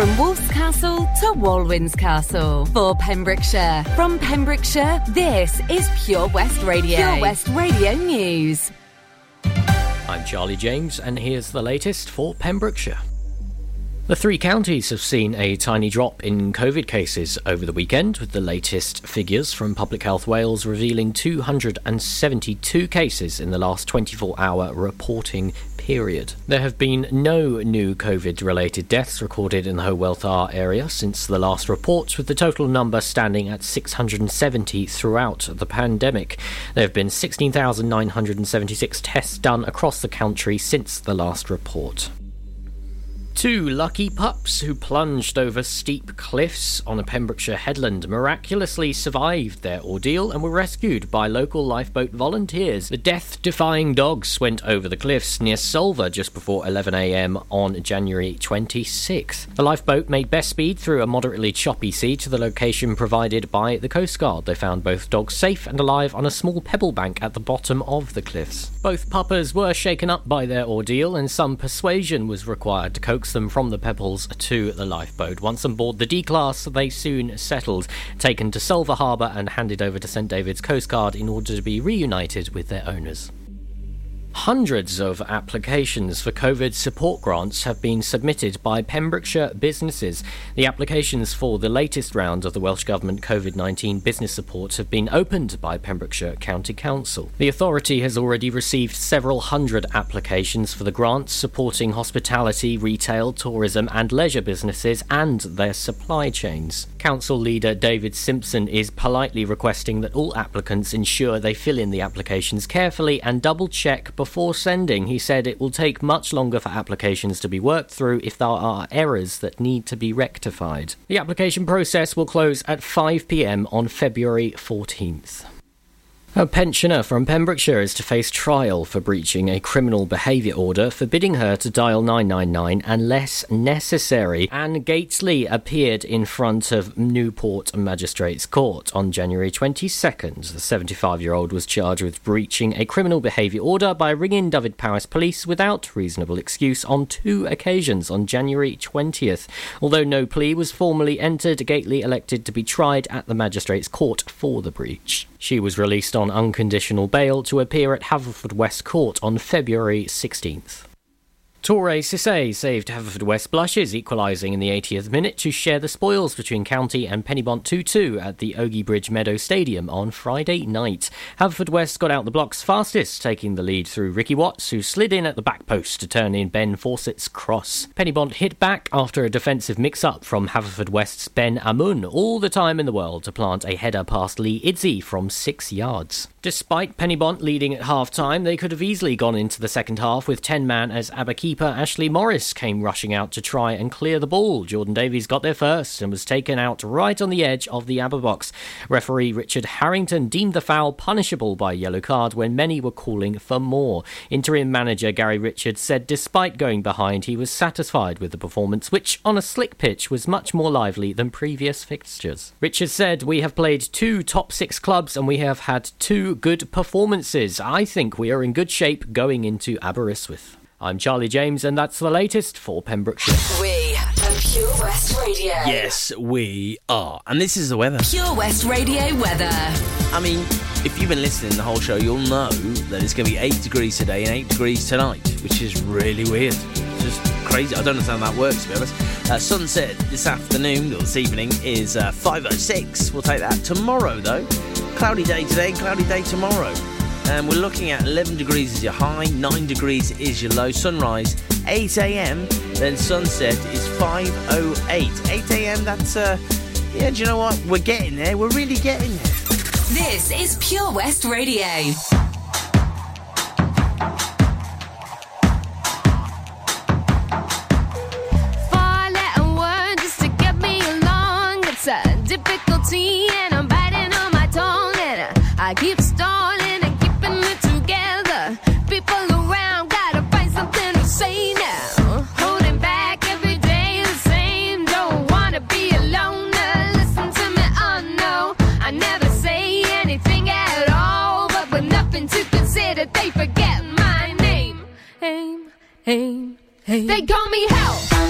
From Wolf's Castle to Walwyn's Castle. For Pembrokeshire. From Pembrokeshire, this is Pure West Radio. Pure West Radio News. I'm Charlie James, and here's the latest for Pembrokeshire. The three counties have seen a tiny drop in COVID cases over the weekend, with the latest figures from Public Health Wales revealing 272 cases in the last 24 hour reporting period. There have been no new COVID related deaths recorded in the Hywel Dda area since the last reports, with the total number standing at 670 throughout the pandemic. There have been 16,976 tests done across the country since the last report. Two lucky pups who plunged over steep cliffs on a Pembrokeshire headland miraculously survived their ordeal and were rescued by local lifeboat volunteers. The death defying dogs went over the cliffs near Solva just before 11am on January 26th. The lifeboat made best speed through a moderately choppy sea to the location provided by the Coast Guard. They found both dogs safe and alive on a small pebble bank at the bottom of the cliffs. Both puppers were shaken up by their ordeal and some persuasion was required to coax them from the pebbles to the lifeboat. Once on board the D class, they soon settled, taken to Solva Harbour and handed over to St David's Coast Guard in order to be reunited with their owners. Hundreds of applications for COVID support grants have been submitted by Pembrokeshire businesses. The applications for the latest round of the Welsh Government COVID 19 business support have been opened by Pembrokeshire County Council. The authority has already received several hundred applications for the grants supporting hospitality, retail, tourism, and leisure businesses and their supply chains. Council leader David Simpson is politely requesting that all applicants ensure they fill in the applications carefully and double check before sending. He said it will take much longer for applications to be worked through if there are errors that need to be rectified. The application process will close at 5 pm on February 14th. A pensioner from Pembrokeshire is to face trial for breaching a criminal behaviour order forbidding her to dial 999 unless necessary. Anne Gatesley appeared in front of Newport Magistrates Court on January 22nd. The 75 year old was charged with breaching a criminal behaviour order by ringing Dyfed-Powys Police without reasonable excuse on two occasions on January 20th. Although no plea was formally entered, Gately elected to be tried at the Magistrates Court for the breach. She was released on unconditional bail to appear at Haverfordwest Court on February 16th. Toure Cisse saved Haverfordwest blushes, equalising in the 80th minute to share the spoils between County and Penybont 2 2 at the Ogi Bridge Meadow Stadium on Friday night. Haverfordwest got out the blocks fastest, taking the lead through Ricky Watts, who slid in at the back post to turn in Ben Fawcett's cross. Penybont hit back after a defensive mix up from Haverfordwest's Ben Ahmun, all the time in the world to plant a header past Lee Idzi from six yards. Despite Penybont leading at half time, they could have easily gone into the second half with 10 man as ABBA keeper Ashley Morris came rushing out to try and clear the ball. Jordan Davies got there first and was taken out right on the edge of the ABBA box. Referee Richard Harrington deemed the foul punishable by yellow card when many were calling for more. Interim manager Gary Richards said despite going behind, he was satisfied with the performance, which on a slick pitch was much more lively than previous fixtures. Richards said, We have played two top six clubs and we have had two good performances. I think we are in good shape going into Aberystwyth. I'm Charlie James, and that's the latest for Pembrokeshire. We are Pure West Radio. Yes, we are. And this is the weather. Pure West Radio weather. I mean, if you've been listening the whole show, you'll know that it's going to be 8 degrees today and 8 degrees tonight, which is really weird. It's just crazy. I don't understand how that works, to be honest. Uh, sunset this afternoon, or this evening, is uh, 5.06. We'll take that tomorrow, though. Cloudy day today, cloudy day tomorrow. And we're looking at 11 degrees is your high, 9 degrees is your low. Sunrise 8 a.m. Then sunset is 5:08. 8 a.m. That's uh, yeah. Do you know what? We're getting there. We're really getting there. This is Pure West Radio. Four letter word just to get me along. It's a difficulty, Aim. They call me hell.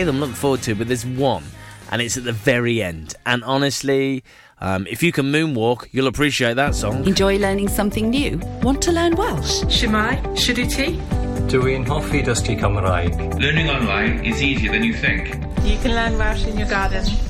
Three of them look forward to, but there's one, and it's at the very end. And honestly, um, if you can moonwalk, you'll appreciate that song. Enjoy learning something new? Want to learn Welsh? Shemai, Shuduti. Dwi'n hoffi dysgu Cymraeg. Learning online is easier than you think. You can learn Welsh in your garden.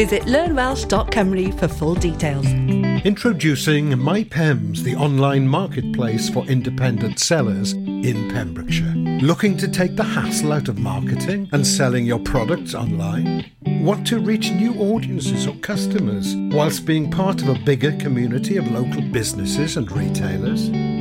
Visit learnwelsh.com for full details. Introducing MyPems, the online marketplace for independent sellers in Pembrokeshire. Looking to take the hassle out of marketing and selling your products online? Want to reach new audiences or customers whilst being part of a bigger community of local businesses and retailers?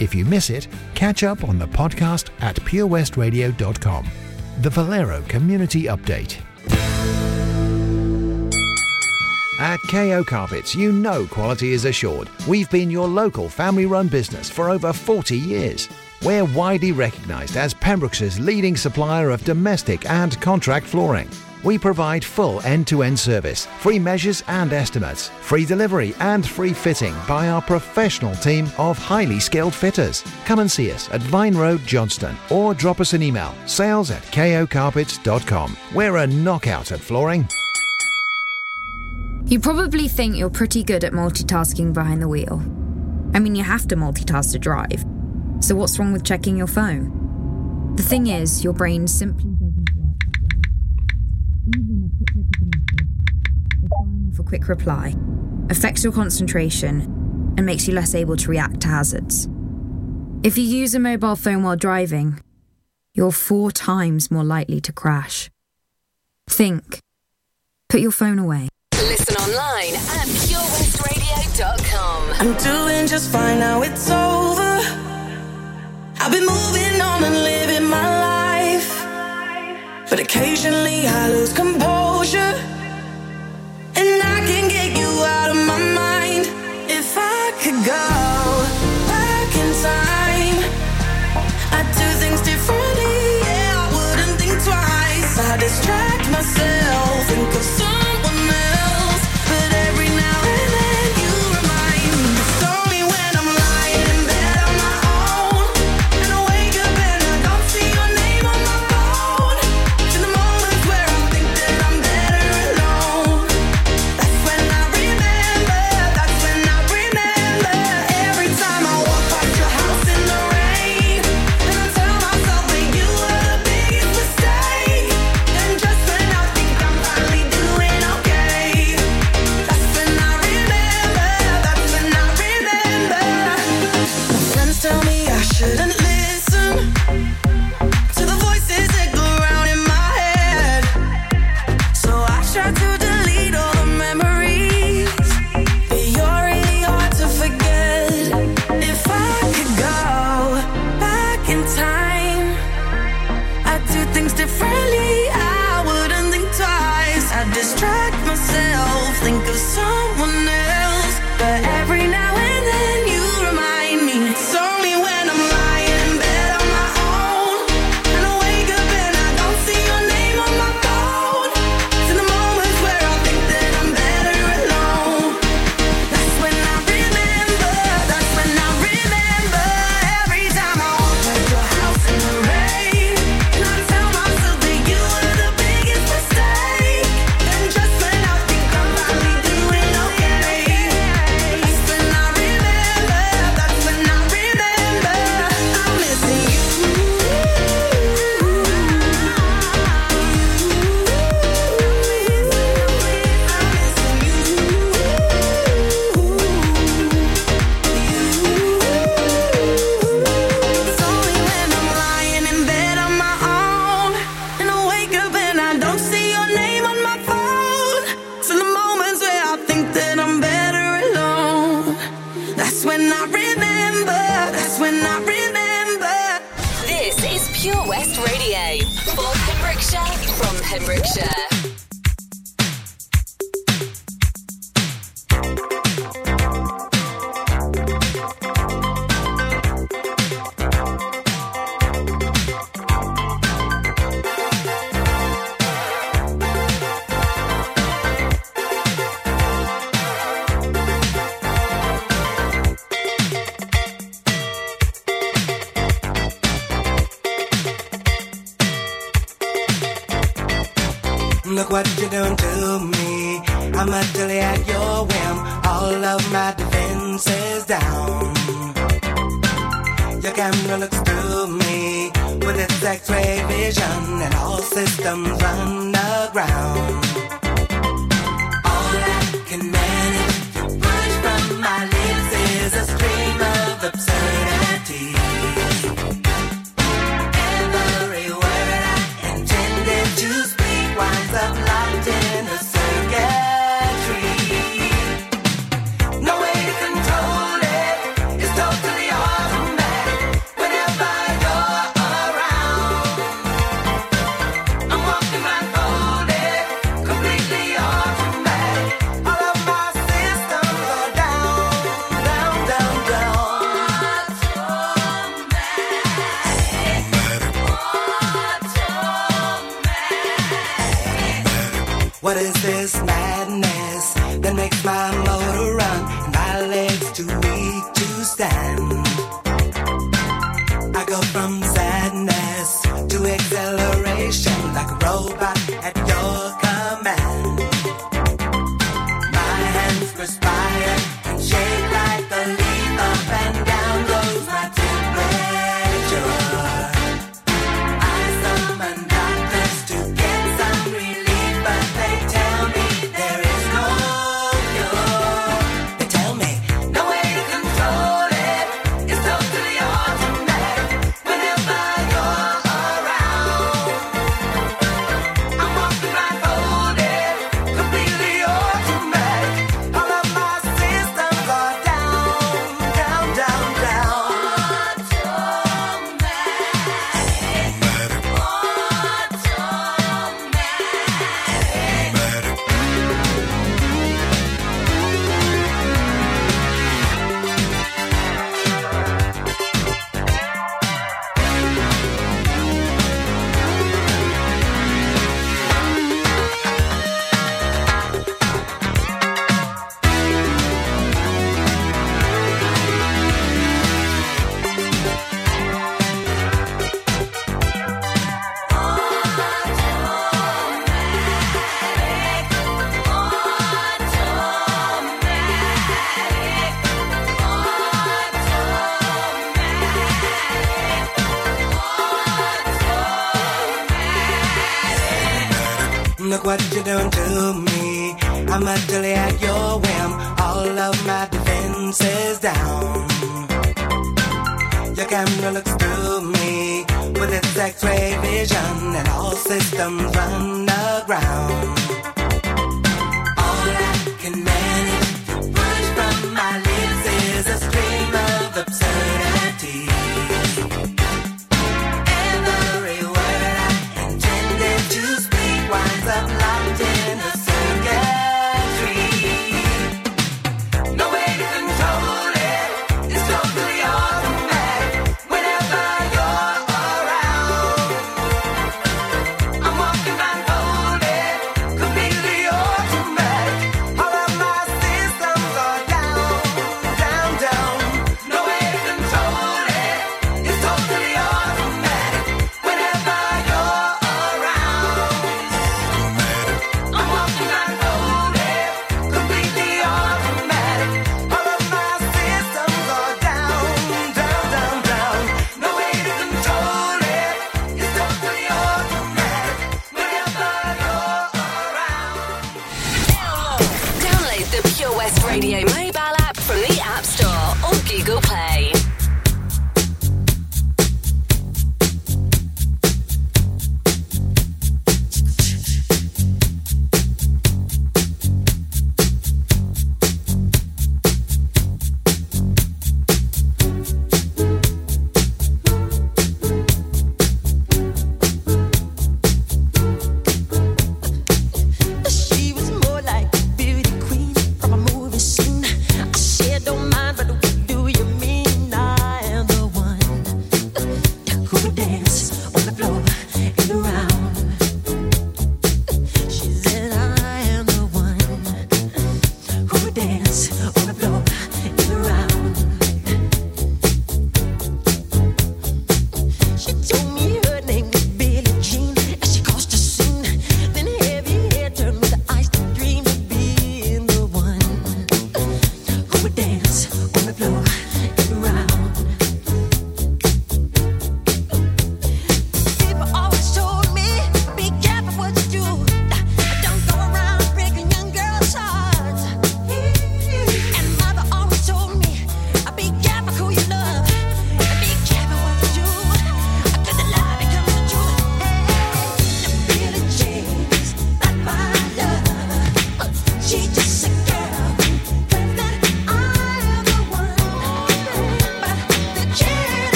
If you miss it, catch up on the podcast at purewestradio.com. The Valero Community Update. At KO Carpets, you know quality is assured. We've been your local family run business for over 40 years. We're widely recognised as Pembrokeshire's leading supplier of domestic and contract flooring. We provide full end to end service, free measures and estimates, free delivery and free fitting by our professional team of highly skilled fitters. Come and see us at Vine Road, Johnston, or drop us an email sales at kocarpets.com. We're a knockout at flooring. You probably think you're pretty good at multitasking behind the wheel. I mean, you have to multitask to drive. So, what's wrong with checking your phone? The thing is, your brain simply for quick reply, affects your concentration, and makes you less able to react to hazards. If you use a mobile phone while driving, you're four times more likely to crash. Think. Put your phone away. Listen online at purewestradio.com. I'm doing just fine now, it's over. I've been moving on and living my life. But occasionally I lose composure. And I can get you out of my mind. If I could go systems run aground. All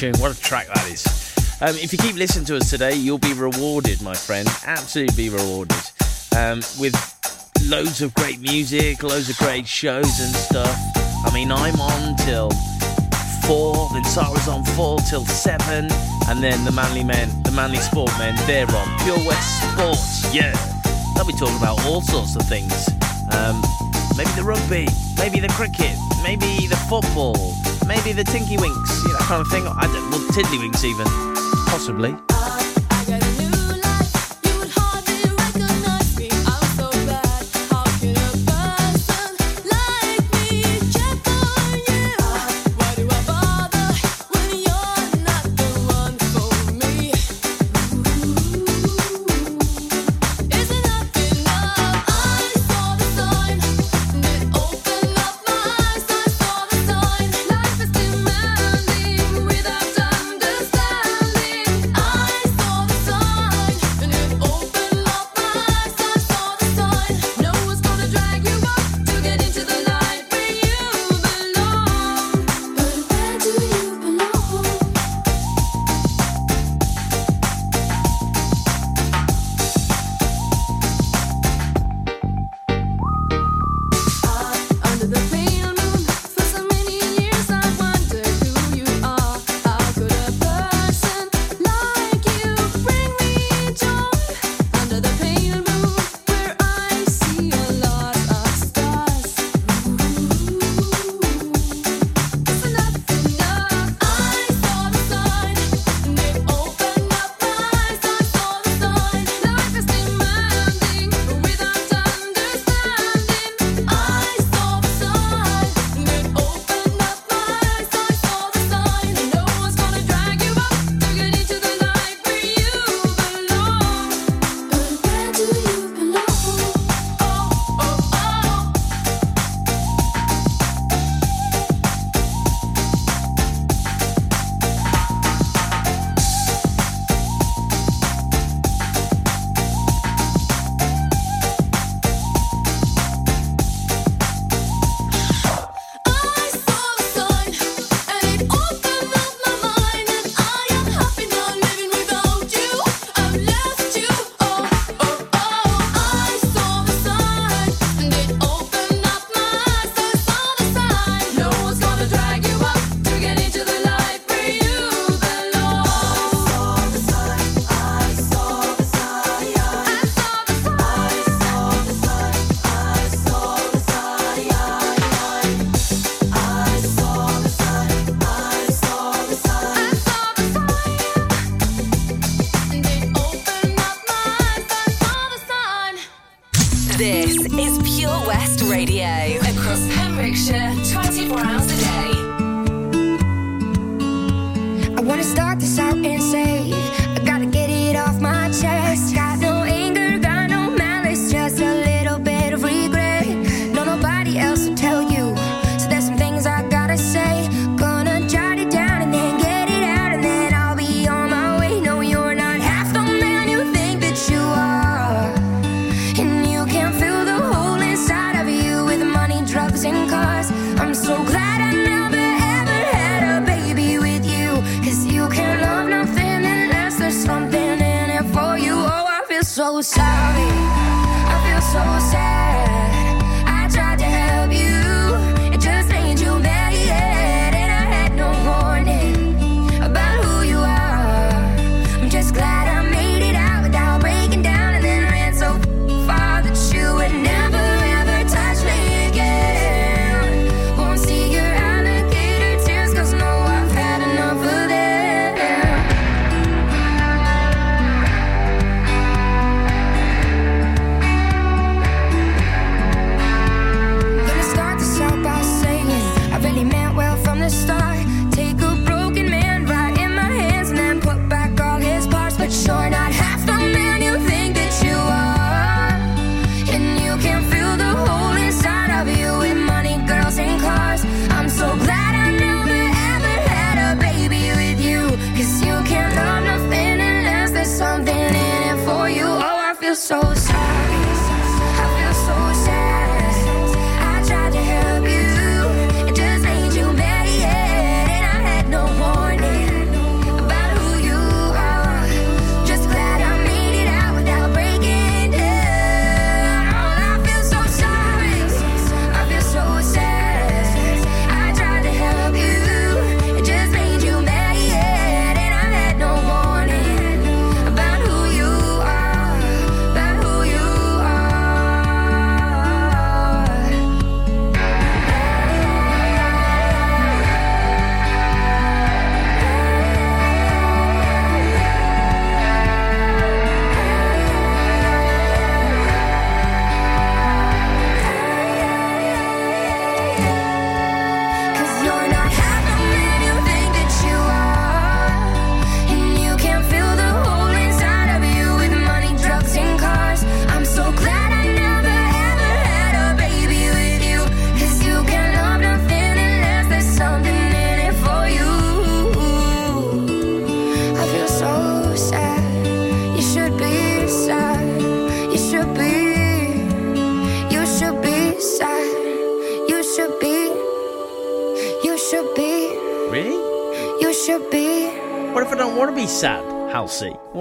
tune, what a track that is. Um, if you keep listening to us today, you'll be rewarded, my friend. Absolutely rewarded. Um, with loads of great music, loads of great shows and stuff. I mean, I'm on till four, then Sarah's on four till seven, and then the manly men, the manly sport men, they're on Pure West Sports. Yeah, they'll be talking about all sorts of things. Um, maybe the rugby, maybe the cricket, maybe the football, maybe the Tinky Winks, you know, kind of thing. I don't, well, Tiddlywinks even, possibly.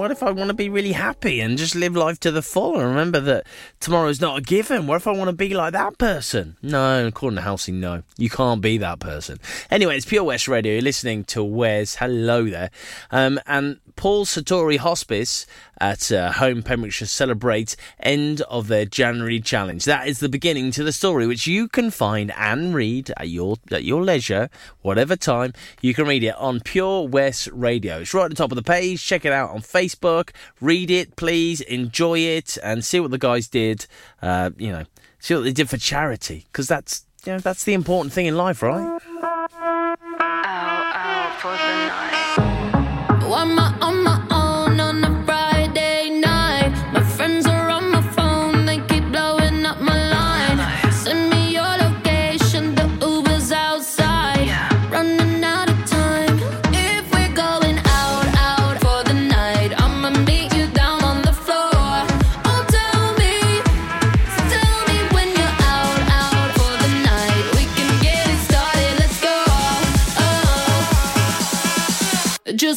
What if I want to be really happy and just live life to the full and remember that tomorrow's not a given? What if I want to be like that person? No, according to Halsey, no. You can't be that person. Anyway, it's Pure West Radio. You're listening to Wes. Hello there. Um, and Paul Sartori Hospice at uh, Home Pembrokeshire celebrates end of their January challenge. That is the beginning to the story, which you can find and read at your at your leisure, whatever time. You can read it on Pure West Radio. It's right at the top of the page. Check it out on Facebook. Read it, please. Enjoy it and see what the guys did. Uh, you know, see what they did for charity because that's you know that's the important thing in life, right? One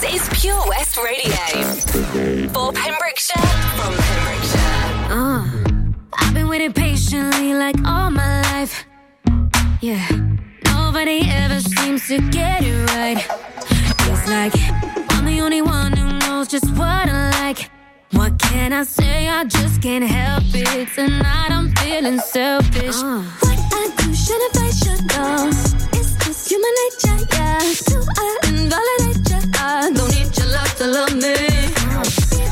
This is Pure West Radio. For Pembrokeshire, from Pembrokeshire. Uh, I've been waiting patiently like all my life. Yeah, nobody ever seems to get it right. It's like I'm the only one who knows just what I like. What can I say? I just can't help it. Tonight I'm feeling selfish. What I do, should have, I should know. It's just human nature, yeah. Do I invalidate to love me.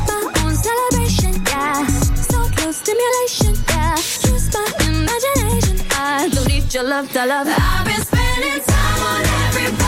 My own celebration, yeah. So close stimulation, yeah. Use my imagination. I don't need your love to love. I've been spending time on everybody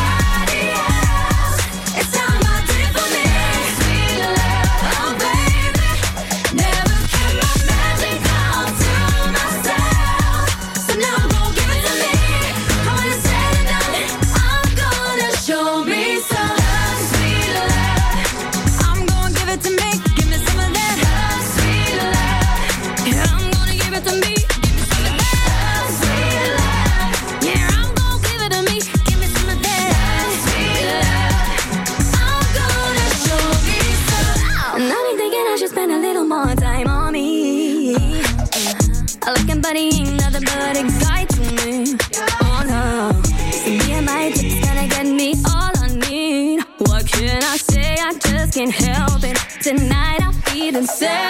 I'm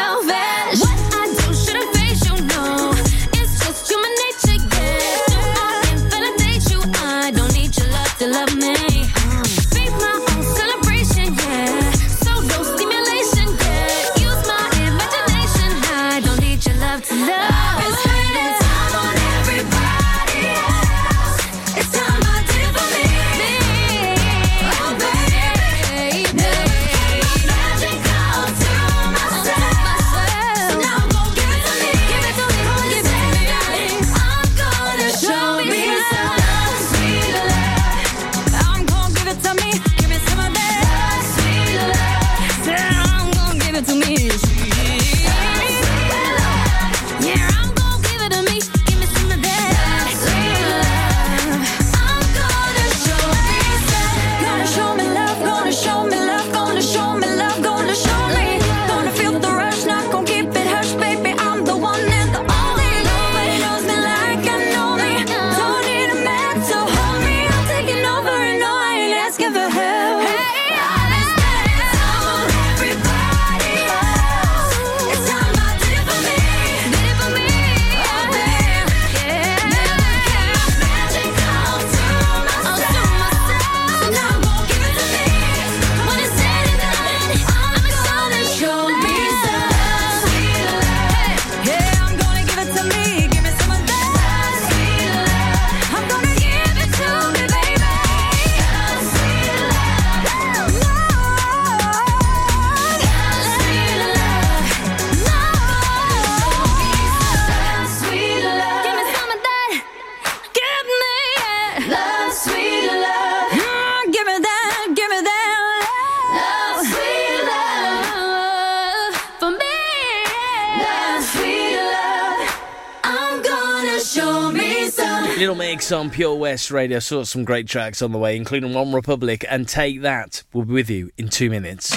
Pure West Radio. Saw some great tracks on the way, including One Republic and Take That. We'll be with you in two minutes.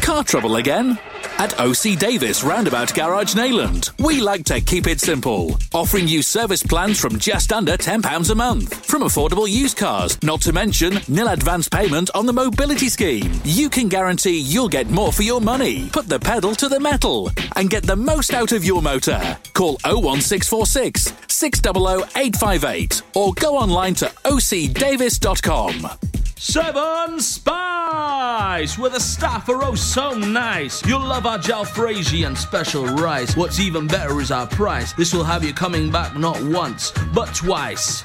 Car trouble again? At OC Davis Roundabout Garage Neyland. we like to keep it simple, offering you service plans from just under £10 a month. From affordable used cars, not to mention nil advance payment on the mobility scheme. You can guarantee you'll get more for your money. Put the pedal to the metal and get the most out of your motor. Call 01646 600 858 or go online to ocdavis.com. Seven Spice, where the staff are oh so nice. You'll love our jalfrezi and special rice. What's even better is our price. This will have you coming back not once, but twice.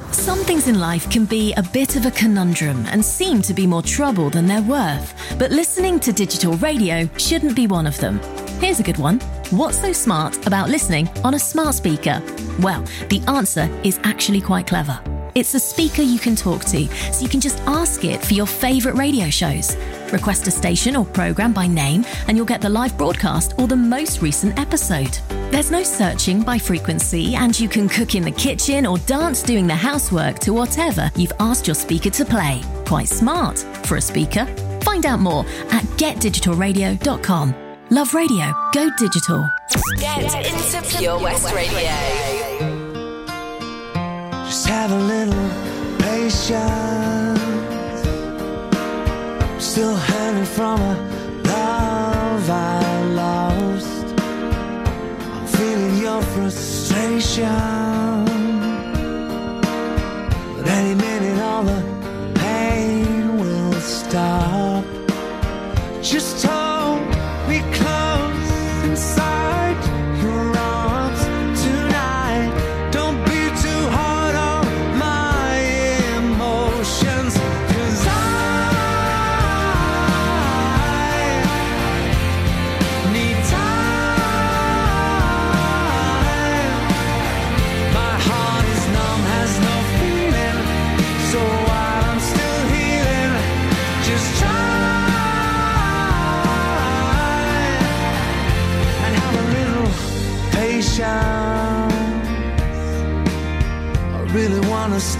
Some things in life can be a bit of a conundrum and seem to be more trouble than they're worth. But listening to digital radio shouldn't be one of them. Here's a good one. What's so smart about listening on a smart speaker? Well, the answer is actually quite clever. It's a speaker you can talk to, so you can just ask it for your favourite radio shows. Request a station or programme by name, and you'll get the live broadcast or the most recent episode. There's no searching by frequency, and you can cook in the kitchen or dance doing the housework to whatever you've asked your speaker to play. Quite smart for a speaker. Find out more at getdigitalradio.com. Love radio. Go digital. Get into Pure West Radio. Just have a little patience. Still hanging from a love I lost. I'm feeling your frustration. But any minute, all the pain will stop. Just hold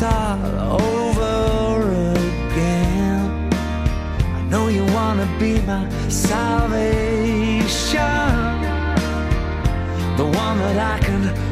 start over again. I know you wanna be my salvation, the one that I can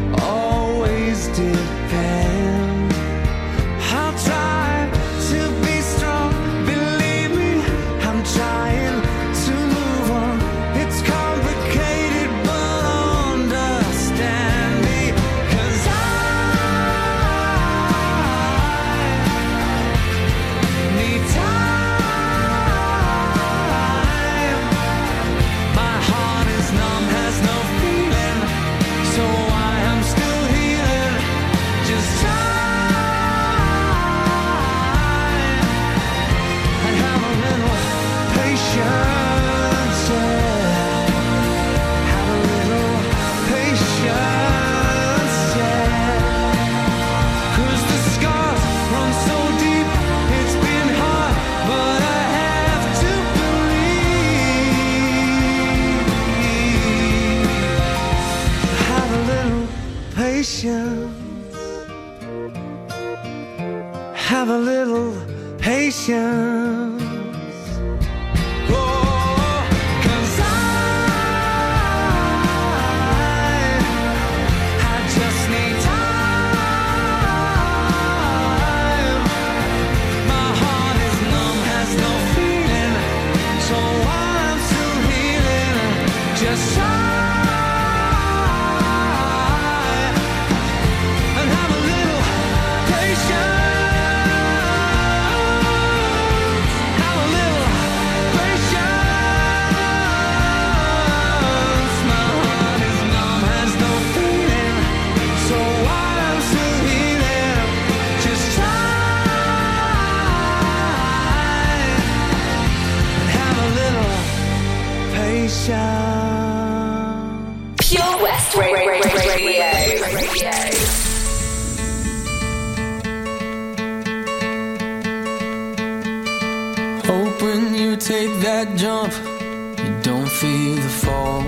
take that jump, you don't feel the fall.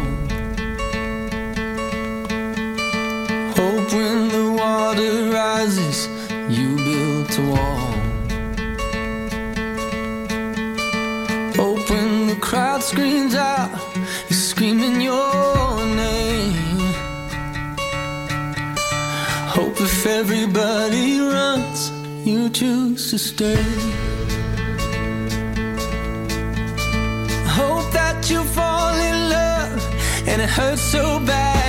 Hope when the water rises, you build a wall. Hope when the crowd screams out, you're screaming your name. Hope if everybody runs, you choose to stay. hurt so bad.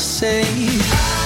I'll say.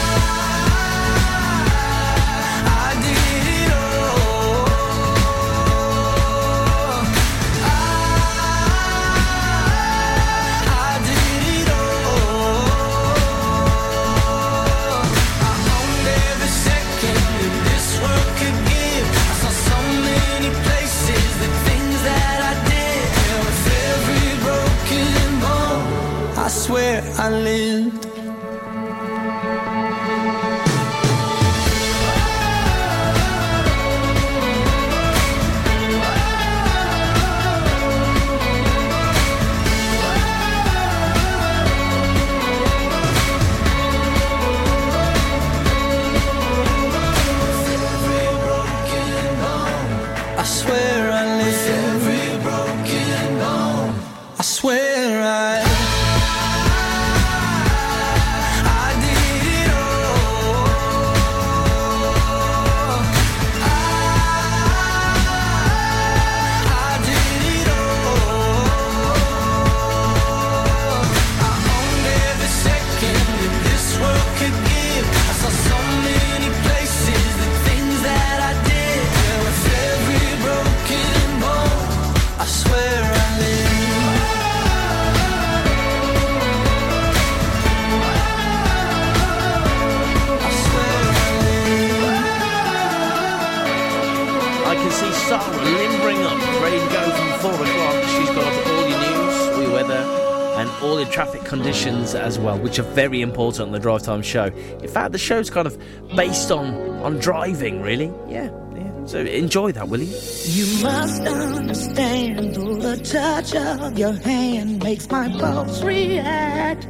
musicians as well, which are very important on the Drive Time Show. In fact, the show's kind of based on on driving, really. Yeah, yeah. So enjoy that, will you? You must understand, the touch of your hand makes my pulse react.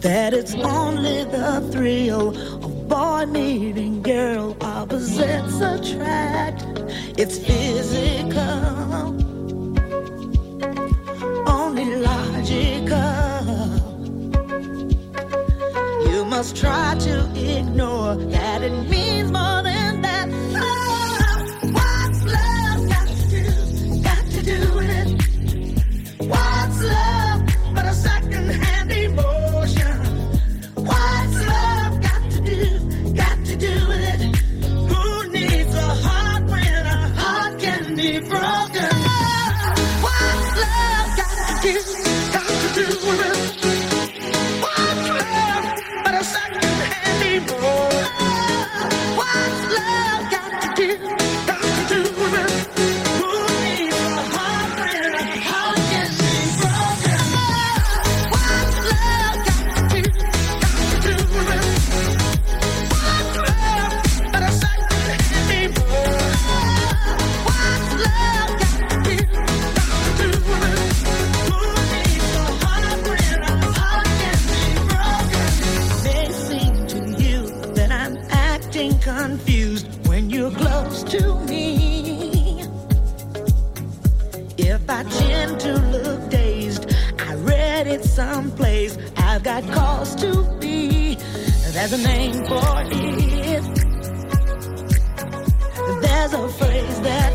That it's only the thrill of boy meeting girl opposites attract. It's physical. magical. You must try to ignore that it means more than. There's a name for it. There's a phrase that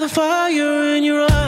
the fire in your eyes.